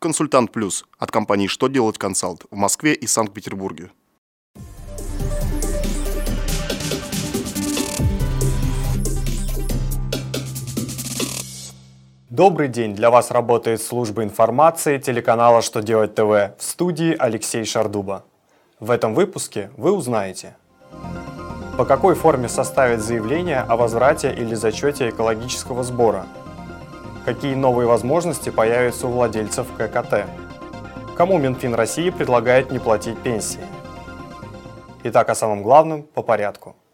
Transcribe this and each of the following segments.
Консультант Плюс от компании «Что делать консалт» в Москве и Санкт-Петербурге. Добрый день! Для вас работает служба информации телеканала «Что делать ТВ» в студии Алексей Шардуба. В этом выпуске вы узнаете По какой форме составить заявление о возврате или зачете экологического сбора? Какие новые возможности появятся у владельцев ККТ? Кому Минфин России предлагает не платить пенсии? Итак, о самом главном по порядку –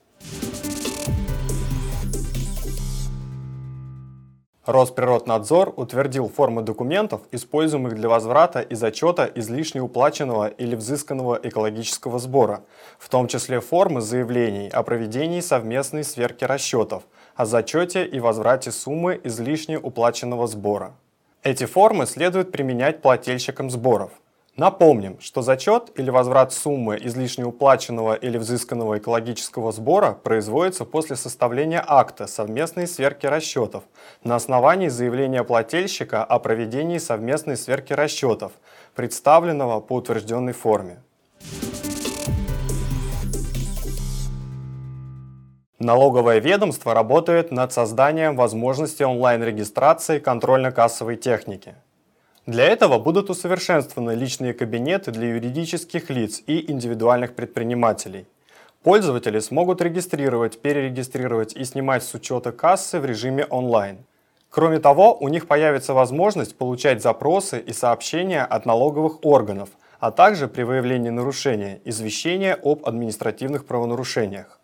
Росприроднадзор утвердил формы документов, используемых для возврата и зачета излишне уплаченного или взысканного экологического сбора, в том числе формы заявлений о проведении совместной сверки расчетов, о зачете и возврате суммы излишне уплаченного сбора. Эти формы следует применять плательщикам сборов – Напомним, что зачет или возврат суммы излишне уплаченного или взысканного экологического сбора производится после составления акта совместной сверки расчетов на основании заявления плательщика о проведении совместной сверки расчетов, представленного по утвержденной форме. Налоговое ведомство работает над созданием возможности онлайн-регистрации контрольно-кассовой техники. Для этого будут усовершенствованы личные кабинеты для юридических лиц и индивидуальных предпринимателей. Пользователи смогут регистрировать, перерегистрировать и снимать с учета кассы в режиме онлайн. Кроме того, у них появится возможность получать запросы и сообщения от налоговых органов, а также при выявлении нарушения извещения об административных правонарушениях.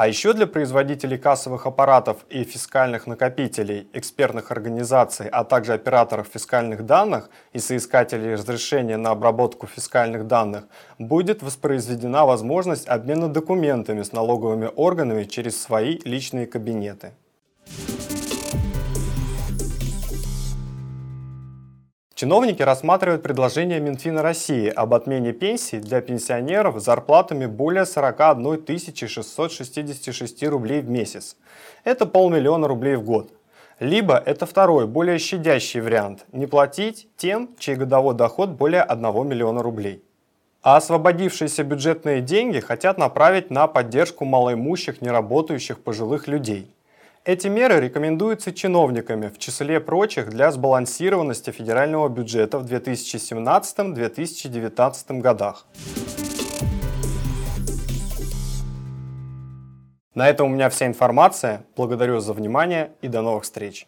А еще для производителей кассовых аппаратов и фискальных накопителей, экспертных организаций, а также операторов фискальных данных и соискателей разрешения на обработку фискальных данных будет воспроизведена возможность обмена документами с налоговыми органами через свои личные кабинеты. Чиновники рассматривают предложение Минфина России об отмене пенсий для пенсионеров с зарплатами более 41 666 рублей в месяц. Это полмиллиона рублей в год. Либо это второй, более щадящий вариант – не платить тем, чей годовой доход более 1 миллиона рублей. А освободившиеся бюджетные деньги хотят направить на поддержку малоимущих, неработающих пожилых людей – эти меры рекомендуются чиновниками, в числе прочих, для сбалансированности федерального бюджета в 2017-2019 годах. На этом у меня вся информация. Благодарю за внимание и до новых встреч.